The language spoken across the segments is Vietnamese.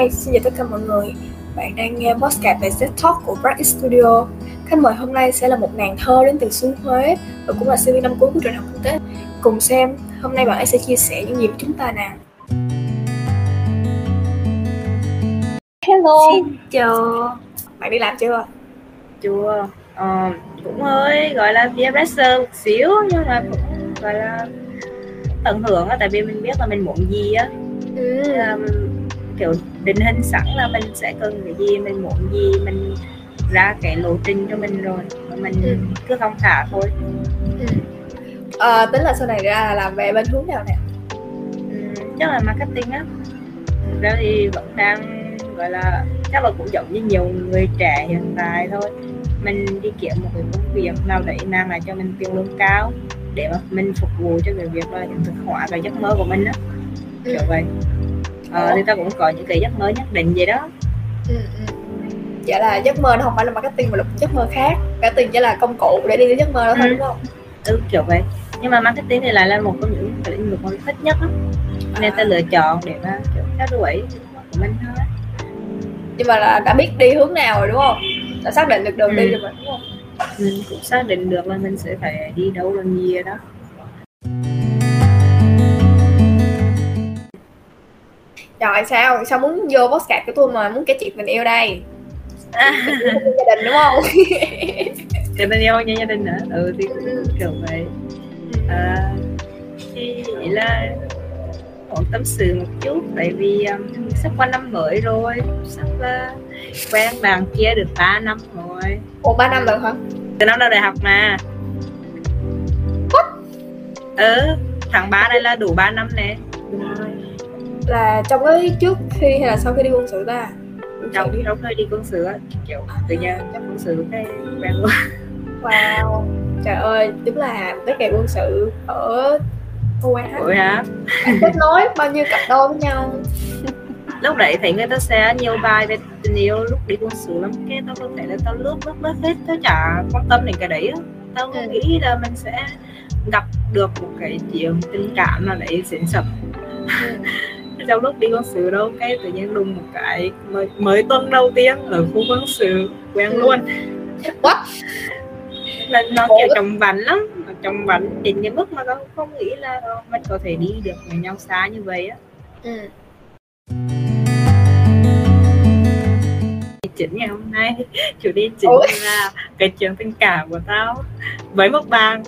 Hi, xin chào tất cả mọi người. Bạn đang nghe podcast về set talk của Bright Studio. Khách mời hôm nay sẽ là một nàng thơ đến từ xứ Huế Và cũng là sinh viên năm cuối của trường học kinh tế. Cùng xem hôm nay bạn ấy sẽ chia sẻ những gì với chúng ta nào. Hello. Xin chào. Bạn đi làm chưa? Chưa. Ờ, Cũng hơi gọi là peer pressure một xíu Nhưng mà cũng gọi là tận hưởng á Tại vì mình biết là mình muốn gì á. Ừ. Là kiểu định hình sẵn là mình sẽ cần cái gì mình muốn gì mình ra cái lộ trình cho mình rồi mình Ừ. cứ thông thả thôi ừ. Ờ, tính là sau này ra là làm về bên hướng nào nè? ừ, chắc là marketing á ra thì vẫn đang gọi là chắc là cũng giống như nhiều người trẻ hiện tại thôi mình đi kiếm một cái công việc nào đấy mang lại cho mình tiền lương cao để mà mình phục vụ cho cái việc là hiện thực hóa cái giấc mơ của mình á Ừ. kiểu vậy ờ, thì ta cũng có những cái giấc mơ nhất định vậy đó Ừ, ừ. Dạ là giấc mơ nó không phải là marketing mà là một giấc mơ khác Marketing chỉ là công cụ để đi đến giấc mơ đó thôi Ừ. đúng không? ừ, kiểu vậy nhưng mà marketing thì lại là một trong những lĩnh vực mình thích nhất á nên ta À. lựa chọn để mà kiểu theo đuổi của mình thôi nhưng mà là đã biết đi hướng nào rồi đúng không đã xác định được đường Ừ. đi rồi mà đúng không mình cũng xác định được là mình sẽ phải đi đâu làm gì đó rồi sao? Sao muốn vô podcast của tôi mà muốn kể chuyện tình yêu đây? À, gia đình đúng không? Cái tình yêu như gia đình nữa ừ thì cũng kiểu vậy. À, thì chỉ là muốn tâm sự một chút tại vì um, sắp qua năm mới rồi sắp uh, quen bạn kia được 3 năm rồi. Ủa ba năm rồi hả? Từ năm đầu đại học mà. Ừ tháng 3 này là đủ 3 năm nè là trong cái trước khi hay là sau khi đi quân sự ta? Trong đi. trong thời đi quân sự á kiểu tự nhiên trong quân sự cái quen luôn wow. Trời ơi đúng là cái ngày quân sự ở Ủa hả kết nối bao nhiêu cặp đôi với nhau? Lúc đấy thấy người ta sẽ nhiều bài về tình yêu lúc đi quân sự lắm cái tao có thể là tao lướt lướt lướt hết tao chả quan tâm đến cái đấy tao Ừ. nghĩ là mình sẽ gặp được một cái chuyện tình cảm nào đấy xịn sập trong lúc đi quân sự đâu cái tự nhiên đùng một cái mới, mới tuần đầu tiên ở khu quân sự quen luôn What? là nó kiểu trồng vánh lắm Nó vánh đến cái mức mà tao không nghĩ là mình có thể đi được với nhau xa như vậy á ừ. chính ngày hôm nay chủ đề chính Ủa? là cái chuyện tình cảm của tao với một bạn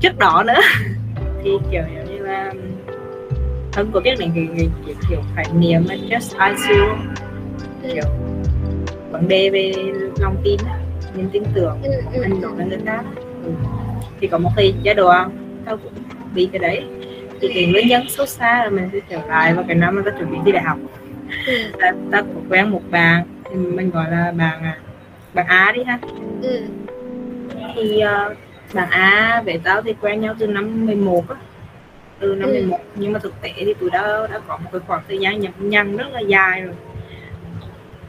trước đó nữa thì kiểu như là thân của biết đến cái, cái, cái kiểu khái niệm mà just I you kiểu vấn đề về lòng tin á, niềm tin tưởng Ừ, ừ, anh đối với người khác ừ. thì có một cái giai đoạn tao cũng bị cái đấy. Thì cái nguyên nhân sâu xa là mình sẽ trở lại vào cái năm mà tao chuẩn bị thi đại học. Ừ, ta, ta có quen một bạn thì mình gọi là bạn à bạn Á đi ha. Ừ. thì uh, bạn A với tao thì quen nhau từ năm 11 á từ năm Ừ. 11 nhưng mà thực tế thì tụi đã đã có một cái khoảng thời gian nhập nhằng rất là dài rồi.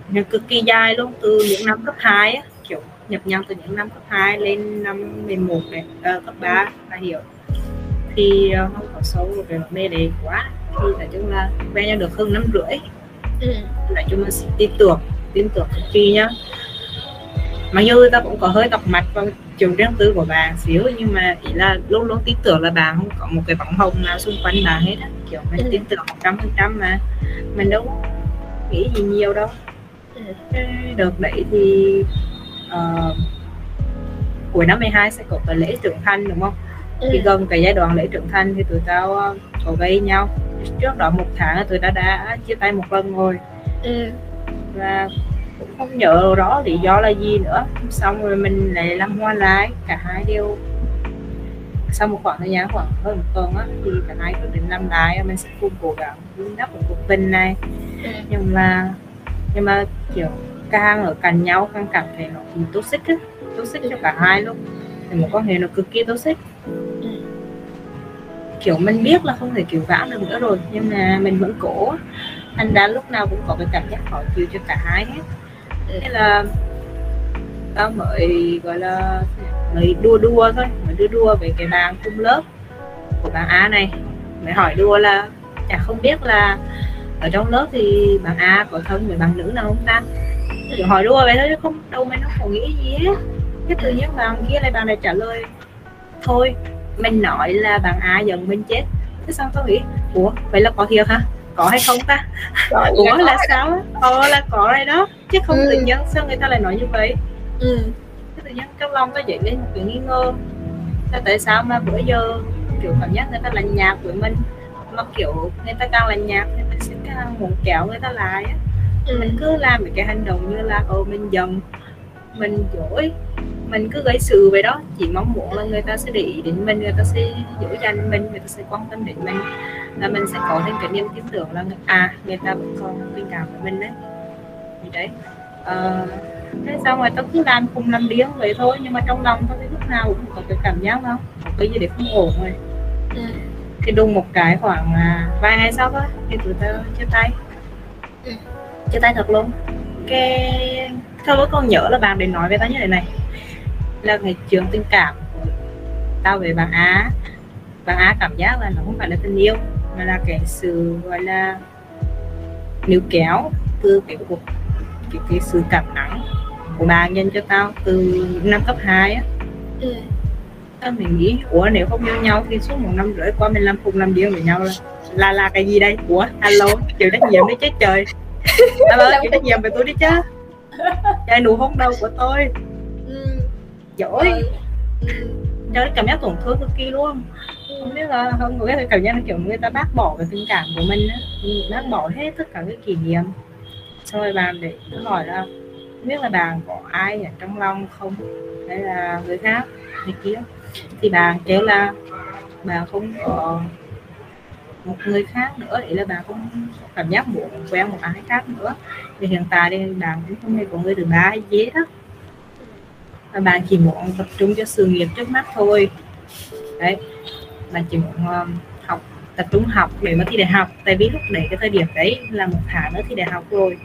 Nhập cực kỳ dài luôn từ những năm cấp 2 á kiểu nhập nhằng từ những năm cấp 2 lên năm 11 này ờ, cấp 3 là hiểu. Thì ờ, không có sâu về vấn đề đấy quá. Thì nói chung là quen nhau được hơn năm rưỡi. Ừ. nói chung là tin tưởng tin tưởng cực kỳ nhá mặc dù ta cũng có hơi đọc mạch vào trường riêng tư của bà xíu nhưng mà ý là luôn luôn tin tưởng là bà không có một cái bóng hồng nào xung quanh bà hết á kiểu mình Ừ. tin tưởng một trăm phần trăm mà mình đâu nghĩ gì nhiều đâu Ừ. Đợt đấy thì ờ, cuối năm 12 sẽ có cái lễ trưởng thành đúng không Ừ. thì gần cái giai đoạn lễ trưởng thành thì tụi tao ờ, có gây nhau trước đó một tháng tụi tao đã chia tay một lần rồi Ừ. và cũng không nhớ rõ lý do là gì nữa. Xong rồi mình lại làm hoa lại cả hai đều sau một khoảng thời gian khoảng hơn một tuần á thì cả hai quyết định làm lại mình sẽ cùng cố gắng vun đắp một cuộc tình này. Ừ. nhưng mà nhưng mà kiểu càng ở cạnh nhau càng cảm thấy nó bị toxic á. Toxic cho cả hai luôn. Thì một quan hệ nó cực kỳ toxic. Ừ. kiểu mình biết là không thể cứu vãn được nữa rồi nhưng mà mình vẫn cố. Thành ra lúc nào cũng có cái cảm giác khó chịu cho cả hai hết Thế là tao mới gọi là mới đua đua thôi. Mới đua đua về cái bạn cùng lớp của bạn A này. Mới hỏi đua là chả không biết là ở trong lớp thì bạn A có thân với bạn nữ nào không ta? Kiểu hỏi đùa vậy thôi chứ không đâu mình không có nghĩ gì hết. Cái tự nhiên bạn kia lại bạn này trả lời thôi mình nói là bạn A giận mình chết. Thế xong tôi nghĩ ủa vậy là có thiệt hả? Có hay không ta? Rồi, ủa là sao á? Ờ là có đây đó chứ không Ừ. tự nhiên sao người ta lại nói như vậy ừ. cái tự nhiên trong lòng có dậy lên một cái nghi ngờ là tại sao mà bữa giờ kiểu cảm giác người ta lạnh nhạt với mình mà kiểu người ta càng lạnh nhạt người ta sẽ càng muốn kéo người ta lại á Ừ. mình cứ làm những cái hành động như là ờ mình giận mình dỗi mình cứ gây sự vậy đó chỉ mong muốn là người ta sẽ để ý đến mình người ta sẽ dỗ dành mình người ta sẽ quan tâm đến mình là mình sẽ có thêm cái niềm tin tưởng là à người ta vẫn còn tình cảm với mình đấy thì đấy. Ờ, thế xong rồi tao cứ làm cùng làm điên vậy thôi nhưng mà trong lòng tao thấy lúc nào cũng có cái cảm giác có cái gì để không ổn rồi. Ừ. thì đùng một cái khoảng à, vài ngày sau thôi thì tụi tao chia tay. Ừ. chia tay thật luôn. Cái theo lúc con nhớ là bạn để nói với tao như thế này là ngày trường tình cảm của tao về bạn Á bạn Á cảm giác là nó không phải là tình yêu mà là cái sự gọi là níu kéo từ cái cuộc cái, cái sự cảm nắng của bà dành cho tao từ năm cấp 2 á. Ừ. Tao mình nghĩ ủa nếu không yêu nhau thì suốt một năm rưỡi qua mình làm cùng làm điên với nhau là là là cái gì đây? Ủa alo chịu trách nhiệm đi chết trời. Alo chịu trách nhiệm về tôi đi chứ. Trời nụ hôn đầu của tôi. Ừ. giỏi. Ừ. cho cảm giác tổn thương cực kỳ luôn. Không biết là không có cái cảm giác kiểu người ta bác bỏ cái tình cảm của mình á. Ừ, bác bỏ hết tất cả cái kỷ niệm xong rồi bạn để nó hỏi là không biết là bà có ai ở trong lòng không? Hay là người khác? Này kia. Thì bà kêu là bà không có một người khác nữa. Để là bà không cảm giác muốn quen một ai khác nữa. Thì hiện tại đây bà cũng không hề có người thứ ba hay gì hết và bạn chỉ muốn tập trung cho sự nghiệp trước mắt thôi. Đấy. Bạn chỉ muốn um, tập trung học để mà thi đại học. Tại vì lúc đấy cái thời điểm đấy là một tháng nữa thi đại học rồi.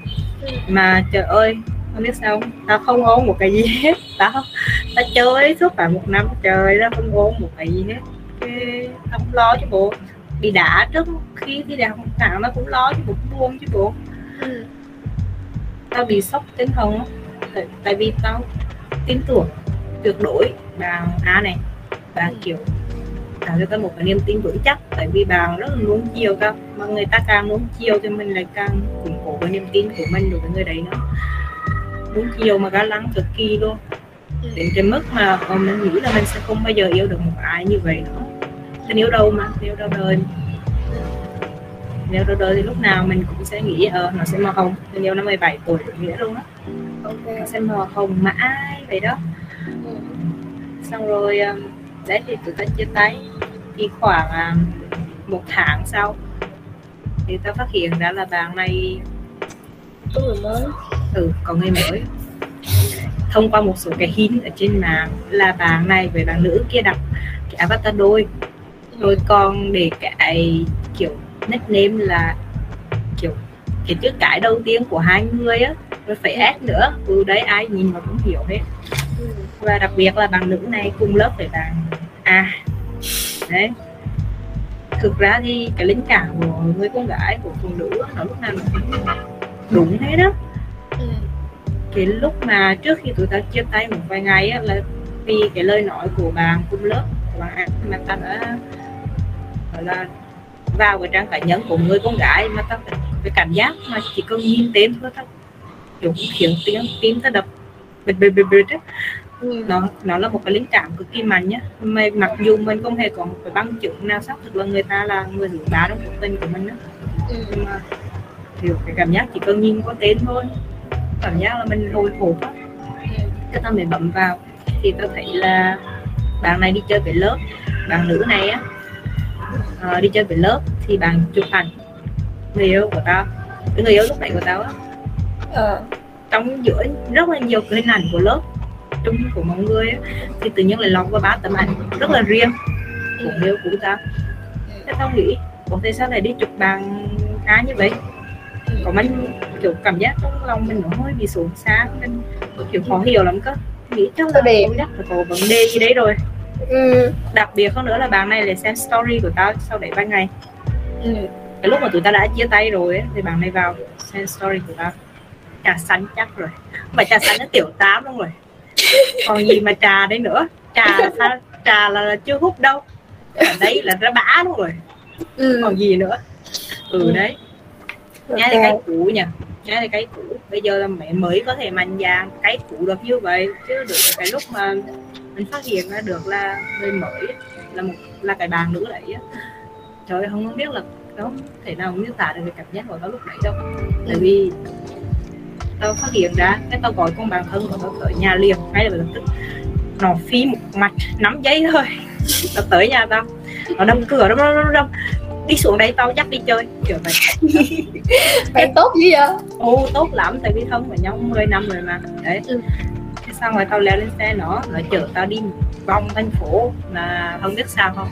Ừ. mà trời ơi không biết sao tao không ôn một cái gì hết. Tao tao chơi suốt cả một năm trời đó không ôn một cái gì hết. Cái tao không lo chứ bộ. Bị đá trước khi thi đại học một tháng nó cũng lo chứ bộ cũng buông chứ bộ. Ừ. tao bị sốc tinh thần tại, tại vì tao tin tưởng tuyệt đối bà A này. Bà kiểu tạo cho tao một cái niềm tin vững chắc. Tại vì bà rất là nuông chiều tao mà người ta càng nuông chiều thì mình lại càng củng cố cái niềm tin của mình đối với người đấy nữa. Nuông chiều mà ga lăng cực kỳ luôn. Đến cái mức mà ờ, mình nghĩ là mình sẽ không bao giờ yêu được một ai như vậy nữa. Tình yêu đâu mà yêu đâu đời yêu đâu đời thì lúc nào mình cũng sẽ nghĩ ờ nó sẽ màu hồng. Tình yêu năm 17 tuổi nghĩa luôn á. Ok. nó sẽ màu hồng mãi vậy đó. Ừ. xong rồi um, đấy thì tụi ta chia tay thì khoảng um, một tháng sau thì ta phát hiện ra là bạn này Có người mới. ừ có người mới. Thông qua một số cái hint ở trên mạng là bạn này với bạn nữ kia đặt cái avatar đôi. Rồi còn để cái kiểu nickname là kiểu cái chữ cái đầu tiên của hai người á rồi phải S nữa. Ừ đấy ai nhìn mà cũng hiểu hết. Ừ. và đặc biệt là bạn nữ này cùng lớp với bạn A đấy thực ra thì cái linh cảm của người con gái của phụ nữ nó lúc nào cũng đúng thế đó Ừ. cái lúc mà trước khi tụi ta chia tay một vài ngày á, là vì cái lời nói của bạn cùng lớp của bạn mà ta đã gọi là vào cái trang cá nhân của người con gái mà ta phải cái cảm giác mà chỉ cần nhìn tên thôi ta kiểu khiến tiếng tim ta đập bịch bịch bịch. Nó nó là một cái linh cảm cực kỳ mạnh nhá. Mà mặc dù mình không hề có một cái bằng chứng nào xác thực là người ta là người thứ ba trong cuộc tình của mình á. Ừ. nhưng mà kiểu cái cảm giác chỉ cần nhìn qua tên thôi cảm giác là mình hồi hộp á. Cái tao mới bấm vào thì tao thấy là bạn này đi chơi với lớp bạn nữ này á. Ờ, đi chơi với lớp thì bạn chụp ảnh người yêu của tao cái người yêu lúc nãy của tao á. Ờ. trong giữa rất là nhiều cái hình ảnh của lớp chung của mọi người á, thì tự nhiên lại lọt qua ba tấm ảnh rất là riêng của người yêu của tao thế tao nghĩ ủa tại sao lại đi chụp bàn cá như vậy. Có mình kiểu cảm giác trong lòng mình nó hơi bị xuống xa nên kiểu khó hiểu lắm cơ. Nghĩ chắc là đẹp. chắc là có vấn đề gì đấy rồi. Ừ. đặc biệt hơn nữa là bạn này lại xem story của tao sau đấy vài ngày. Ừ. cái lúc mà tụi ta đã chia tay rồi ấy, thì bạn này vào xem story của ta trà xanh chắc rồi. Mà trà xanh nó tiểu tám luôn rồi còn gì mà trà đấy nữa? Trà là sao? Trà là, là chưa hút đâu. Ở đây là ra bã luôn rồi. Ừ. còn gì nữa? Ừ, ừ. đấy. Okay. nhá cái cũ nha. Nhá là cái cũ bây giờ là mẹ mới có thể mạnh dạn cái cũ được như vậy chứ được cái lúc mà mình phát hiện ra được là người mới là một là cái bàn nữ đấy trời ơi không biết là nó thể nào miêu tả được cái cảm giác của tao lúc đấy đâu. Tại ừ. vì tao phát hiện ra cái tao gọi con bạn thân của tao tới nhà liền ngay là lập tức nó phi một mặt nắm giấy thôi. Nó tới nhà tao nó đâm cửa đâm đâm, đâm, đi xuống đây tao dắt đi chơi kiểu vậy. Cái tốt dữ vậy? Ồ tốt lắm tại vì thân với nhau 10 năm rồi mà. Đấy. Ừ. xong rồi tao leo lên xe nó nó chở tao đi vòng thành phố mà không biết sao không.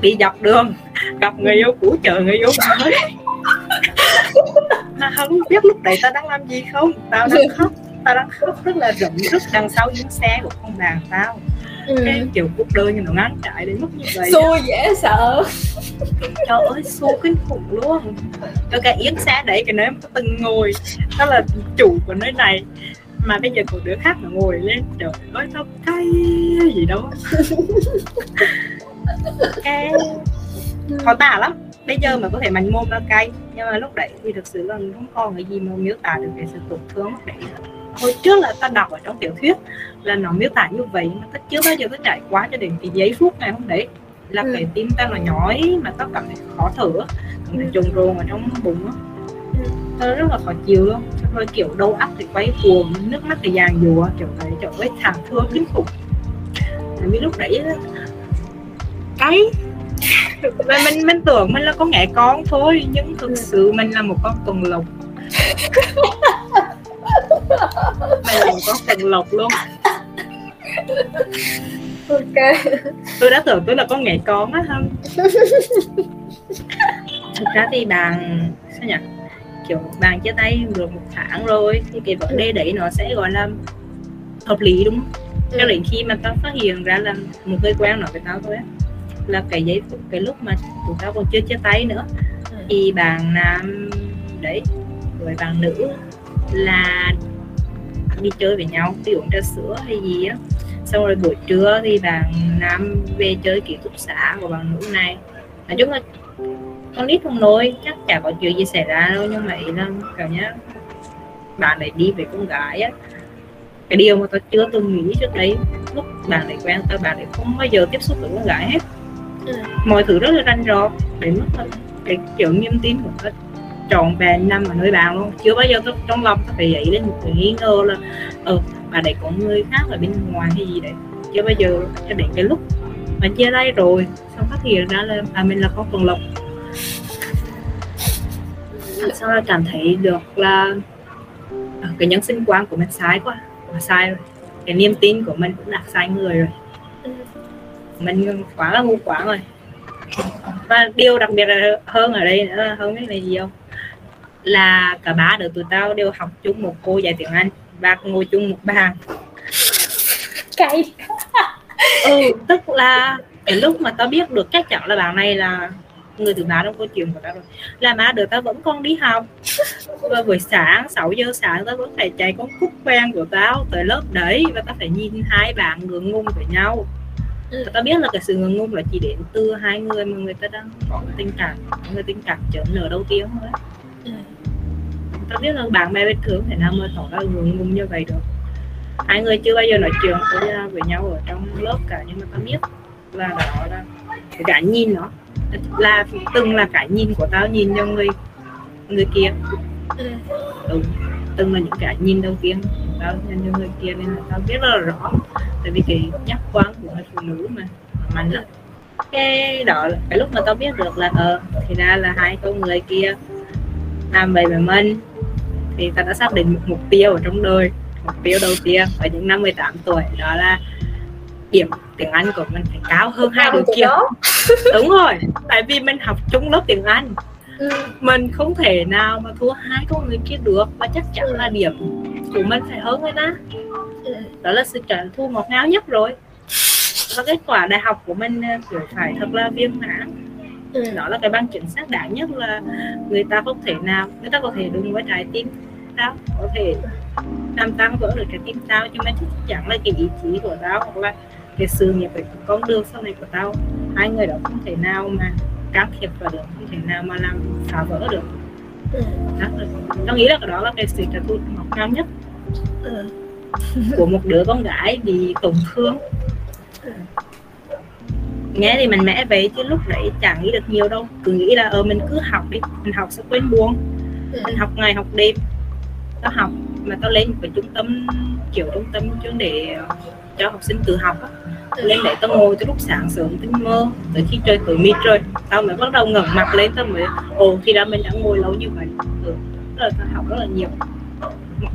Đi dọc đường gặp người yêu cũ chờ người yêu mới mà không biết lúc đấy tao đang làm gì không? Tao đang khóc tao đang khóc rất là rụng rức đằng sau những xe của con nàng tao. Ừ. cái kiểu cuộc đời như nó ngắn trải đến mức như vậy xui dễ sợ. Trời ơi xui kinh khủng luôn. Cho cái yến xe đấy cái nơi mà từng ngồi đó là chủ của nơi này. Mà bây giờ một đứa khác mà ngồi lên trời ơi tao cay gì đâu. Cái khó tả lắm bây giờ mà có thể mạnh mồm là cay nhưng mà lúc đấy thì thực sự là không còn cái gì mà miêu tả được cái sự tổn thương đấy hồi trước là ta đọc ở trong tiểu thuyết là nó miêu tả như vậy mà ta chưa bao giờ ta trải qua cho đến cái giây phút này hôm đấy. Là ừ. cái tim ta nó nhói mà ta cảm thấy khó thở cảm thấy trùng rồn ở trong bụng á. Ừ. ta rất là khó chịu luôn. Rồi kiểu đầu óc thì quay cuồng nước mắt thì giàn dùa kiểu đấy trời ơi thảm thương kinh khủng. Vì lúc đấy cái và mình mình tưởng mình là con mẹ con thôi nhưng thực sự mình là một con tuần lộc. Mình là một con tuần lộc luôn. Ok. Tôi đã tưởng tôi là con mẹ con á không thực ra thì bạn sao nhỉ? Kiểu bạn chia tay được một tháng rồi thì cái vấn đề đấy nó sẽ gọi là hợp lý đúng không? Ừ. cho đến khi mà tao phát hiện ra là một người quen nói với tao thôi á là cái giây phút, cái lúc mà tụi tao còn chưa chia tay nữa. Ừ. thì bạn nam đấy với bạn nữ là đi chơi với nhau, đi uống trà sữa hay gì á. Xong rồi buổi trưa thì bạn nam về chơi ký túc xá của bạn nữ này. Nói chung là con nít không nói chắc chả có chuyện gì xảy ra đâu, nhưng mà ý là kiểu nhá bạn này đi với con gái á. Cái điều mà tao chưa từng nghĩ trước đấy lúc bạn này quen, tao bạn này không bao giờ tiếp xúc với con gái hết ừ. mọi thứ rất là ranh rọt đến mức là cái kiểu niềm tin của hết trọn vẹn năm ở nơi bạn luôn. Chưa bao giờ tôi trong lòng tôi phải dậy lên một cái nghi ngờ là ờ, ừ bà đấy có người khác ở bên ngoài hay gì đấy. Chưa bao giờ cho đến cái lúc mà chia tay rồi xong phát hiện ra là à mình là con tuần lộc. Sau là cảm thấy được là à, cái nhân sinh quan của mình sai quá. Mà sai rồi. Cái niềm tin của mình cũng đặt sai người rồi. Ừ mình quá là ngu quá rồi. Và điều đặc biệt là hơn ở đây nữa hơn biết là gì không? Là cả ba đứa tụi tao đều học chung một cô dạy tiếng Anh và ngồi chung một bàn. Cay ừ tức là cái lúc mà tao biết được chắc chắn là bạn này là người thứ ba trong câu chuyện của tao rồi là má đứa tao vẫn còn đi học. Và buổi sáng 6 giờ sáng tao vẫn phải chạy con cúc quen của tao tới lớp đấy và tao phải nhìn hai bạn ngượng ngùng với nhau ừ. tao biết là cái sự ngượng ngùng là chỉ đến từ hai người mà người ta đang có tình cảm người tình cảm chớm nở đầu tiên thôi ừ. tao biết là bạn bè bình thường thể nào mà tỏ ra ngượng ngùng như vậy được hai người chưa bao giờ nói chuyện với, với nhau ở trong lớp cả nhưng mà tao biết là đó là cái nhìn nó là từng là cái nhìn của tao nhìn cho người người kia ừ. ừ. từng là những cái nhìn đầu tiên tao nhìn cho người kia nên là tao biết rất là rõ tại vì cái nhắc quan người phụ nữ mà mạnh lắm cái đó cái lúc mà tao biết được là ờ thì ra là hai con người kia làm vậy mà mình. Thì tao đã xác định một mục tiêu ở trong đời mục tiêu đầu tiên ở những năm 18 tuổi đó là điểm tiếng Anh của mình phải cao hơn hai đứa kia. Đúng rồi tại vì mình học chung lớp tiếng Anh. Ừ. mình không thể nào mà thua hai con người kia được và chắc chắn là điểm của mình phải hơn người ta. Ừ. đó là sự trả thua ngọt ngào nhất rồi và kết quả đại học của mình ờ, phải thật là viên mãn ừ. đó là cái bằng chứng xác đáng nhất là người ta không thể nào người ta có thể đúng với trái tim tao có thể làm tăng vỡ được trái tim tao nhưng mà chắc chắn là cái ý chí của tao hoặc là cái sự nghiệp về con đường sau này của tao hai người đó không thể nào mà can thiệp vào được không thể nào mà làm phá vỡ được ừ. đó, tao nghĩ là cái đó là cái sự trả thù cao nhất ừ. của một đứa con gái bị tổn thương ừ. nghe thì mình mẽ vậy chứ lúc đấy chẳng nghĩ được nhiều đâu. Cứ nghĩ là ờ mình cứ học đi mình học sẽ quên buồn. Ừ. mình học ngày học đêm. Tao học mà tao lên một cái trung tâm kiểu trung tâm chuyên để cho học sinh tự học á. Lên đấy tao ngồi từ lúc sáng sớm tới mơ tới khi trời tối mịt rồi tao mới bắt đầu ngẩng mặt lên tao mới ồ thì ra mình đã ngồi lâu như vậy. Ừ. là tao học rất là nhiều.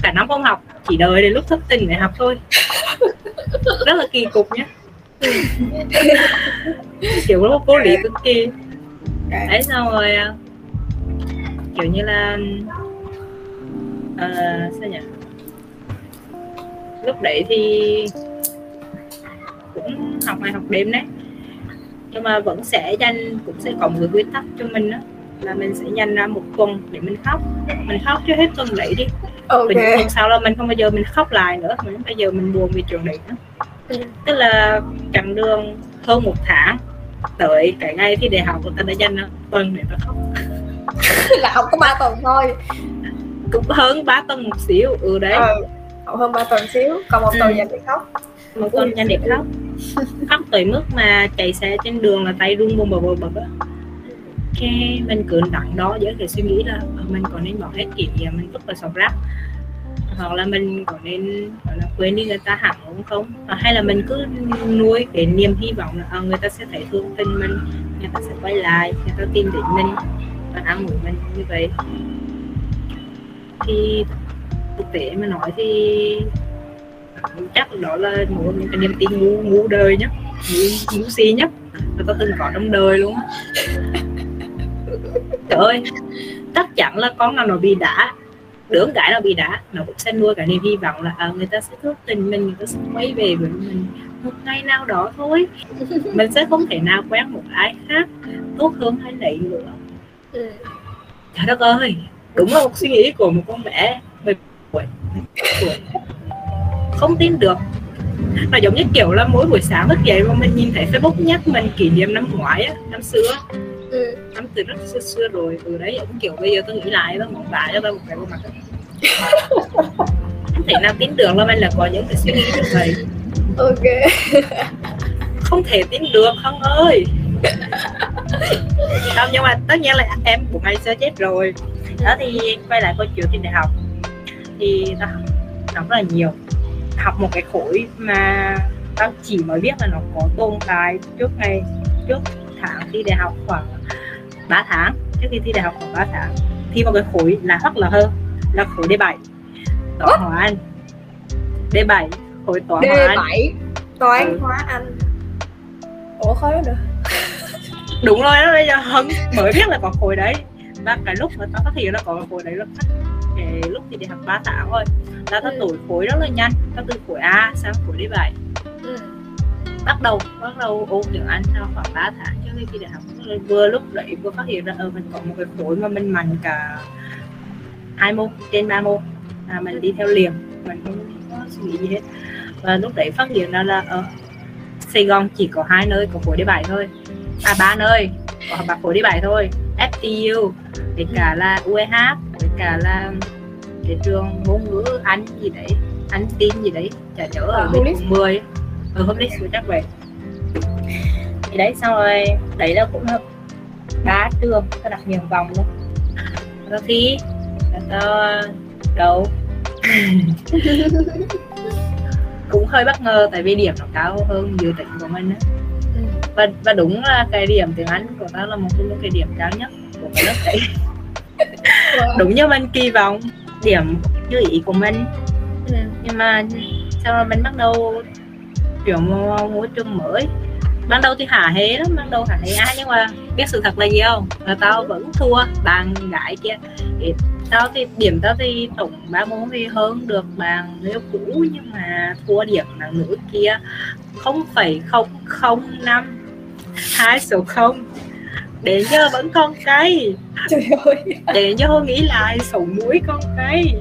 Cả năm không học chỉ đợi đến lúc thất tình để học thôi. Rất là kỳ cục nhé kiểu nó cố lý cực kỳ đấy xong rồi à, kiểu như là uh, sao nhỉ? Lúc đấy thì cũng học ngày học đêm đấy. Nhưng mà vẫn sẽ dành cũng sẽ có một cái quy tắc cho mình đó là mình sẽ dành ra một tuần để mình khóc. Mình khóc cho hết tuần đấy đi. Okay. bình tuần sau là mình không bao giờ mình khóc lại nữa mình bây giờ mình buồn vì chuyện đấy nữa. Tức là chặng đường hơn một tháng tới cái ngày thi đại học của ta đã dành tuần để ta khóc là không có ba tuần thôi. Cũng hơn 3 tuần một xíu ừ đấy. Ừ, hơn 3 tuần xíu còn một tuần ừ. dành để khóc. Một tuần dành để khóc. Khóc tới mức mà chạy xe trên đường là tay run bùm bờ bờ bật á. Cái mình cứ nặng đó với cái suy nghĩ là ờ, mình còn nên bỏ hết kỷ niệm mình vứt vào sọt rác hoặc là mình có nên gọi là quên đi người ta hẳn đúng không hoặc hay là mình cứ nuôi cái niềm hy vọng là à, người ta sẽ thấy thương tình mình người ta sẽ quay lại người ta tìm đến mình và an ủi mình như vậy thì thực tế mà nói thì chắc đó là một những cái niềm tin ngu ngu đời nhất ngu, ngu si nhất mà tôi từng có trong đời luôn trời ơi chắc chắn là con nào nó bị đã đứa gái nào bị đá nó cũng sẽ nuôi cả niềm hy vọng là à, người ta sẽ thức tình mình người ta sẽ quay về với mình một ngày nào đó thôi. Mình sẽ không thể nào quen một ai khác tốt hơn hay đấy nữa. Ừ. trời đất ơi đúng là một suy nghĩ của một con bé mười tuổi. Không tin được. Nó giống như kiểu là mỗi buổi sáng thức dậy mà mình nhìn thấy Facebook nhắc mình kỷ niệm năm ngoái á, năm xưa ừ. từ rất xưa xưa rồi từ đấy cũng kiểu bây giờ tôi nghĩ lại tôi mong lại cho tôi một cái bộ mặt. Không thể nào tin được là mình là có những cái suy nghĩ như vậy. Ok. Không thể tin được không ơi. Không nhưng mà tất nhiên là em của ngày xưa chết rồi. Đó thì quay lại câu chuyện trên đại học. Thì tao học rất là nhiều. Học một cái khối mà tao chỉ mới biết là nó có tồn tại trước ngày trước tháng thi đại học khoảng 3 tháng. Trước khi thi đại học khoảng 3 tháng thi một cái khối là hoặc là hơn là khối D7 toán hóa anh. D7 khối toán hóa anh. D7 toán ừ. hóa anh. Ủa khó đó được. Đúng rồi đó bây giờ hân mới biết là có khối đấy. Và cái lúc mà tao phát hiện nó có khối đấy là cái lúc thì đi học 3 tháng thôi tao tao ừ. tuổi khối rất là nhanh tao từ khối A sang khối đi 7 ừ. Bắt đầu bắt đầu ôn tiếng Anh sau khoảng 3 tháng. Trước khi đi học vừa lúc đấy vừa phát hiện ra ờ mình có một cái khối mà mình mạnh cả hai môn trên ba môn. À, mình đi theo liền mình không có suy nghĩ gì hết. Và lúc đấy phát hiện ra là ở ờ, Sài Gòn chỉ có hai nơi có khối đi 7 thôi. À ba nơi có học khối đi 7 thôi. FTU với cả là UEH với cả là cái trường ngôn ngữ Anh gì đấy Anh tin gì đấy chả nhớ ở bên quận 10 ở hôm nay chắc vậy thì đấy xong rồi đấy là cũng là ba trường tao đặt nhiều vòng luôn. Tao thi tao đầu cũng hơi bất ngờ tại vì điểm nó cao hơn dự định của mình á. Và và đúng là cái điểm tiếng Anh của tao là một trong những cái điểm cao nhất của cái lớp đấy. Đúng như mình kỳ vọng điểm như ý của mình. Ừ. nhưng mà sau đó mình bắt đầu chuyển môi trường mới. Ban đầu thì hả hế lắm ban đầu hả hế ai nhưng mà biết sự thật là gì không? Là tao vẫn thua bạn gái kia. Thì tao thì điểm tao thì tổng ba môn thì hơn được bạn nếu cũ nhưng mà thua điểm bạn nữ kia không phẩy không không năm hai số không. Đến giờ vẫn con cây trời ơi. Đến giờ nghĩ lại sống mũi con cây